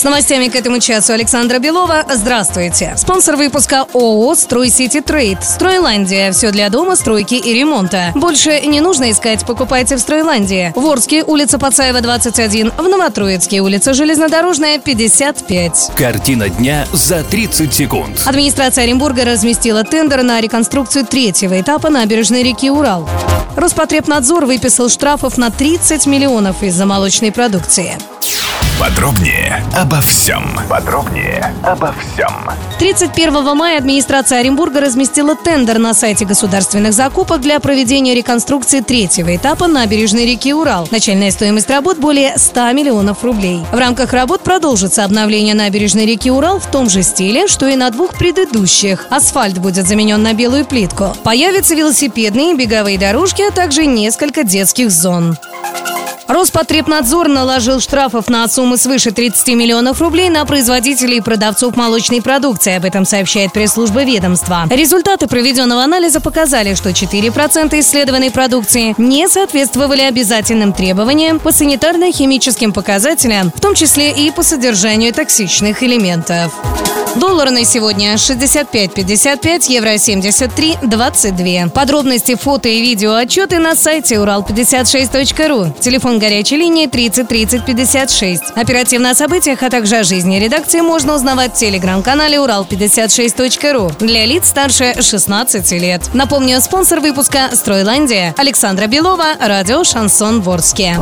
С новостями к этому часу Александра Белова. Здравствуйте. Спонсор выпуска ООО «Стройсити Трейд». Стройландия. Все для дома, стройки и ремонта. Больше не нужно искать, покупайте в Стройландии. В Орске, улица Пацаева, 21. В Новотроицке, улица Железнодорожная, 55. Картина дня за 30 секунд. Администрация Оренбурга разместила тендер на реконструкцию третьего этапа набережной реки Урал. Роспотребнадзор выписал штрафов на 30 миллионов из-за молочной продукции. Подробнее обо всем. Подробнее обо всем. 31 мая администрация Оренбурга разместила тендер на сайте государственных закупок для проведения реконструкции третьего этапа набережной реки Урал. Начальная стоимость работ более 100 миллионов рублей. В рамках работ продолжится обновление набережной реки Урал в том же стиле, что и на двух предыдущих. Асфальт будет заменен на белую плитку. Появятся велосипедные и беговые дорожки, а также несколько детских зон. Роспотребнадзор наложил штрафов на суммы свыше 30 миллионов рублей на производителей и продавцов молочной продукции. Об этом сообщает пресс-служба ведомства. Результаты проведенного анализа показали, что 4% исследованной продукции не соответствовали обязательным требованиям по санитарно-химическим показателям, в том числе и по содержанию токсичных элементов. Доллар на сегодня 65.55, евро 73.22. Подробности, фото и видео отчеты на сайте урал56.ру. Телефон горячей линии 30 30 56. Оперативно о событиях, а также о жизни редакции можно узнавать в телеграм-канале урал56.ру для лиц старше 16 лет. Напомню, спонсор выпуска «Стройландия» Александра Белова, радио «Шансон Ворске».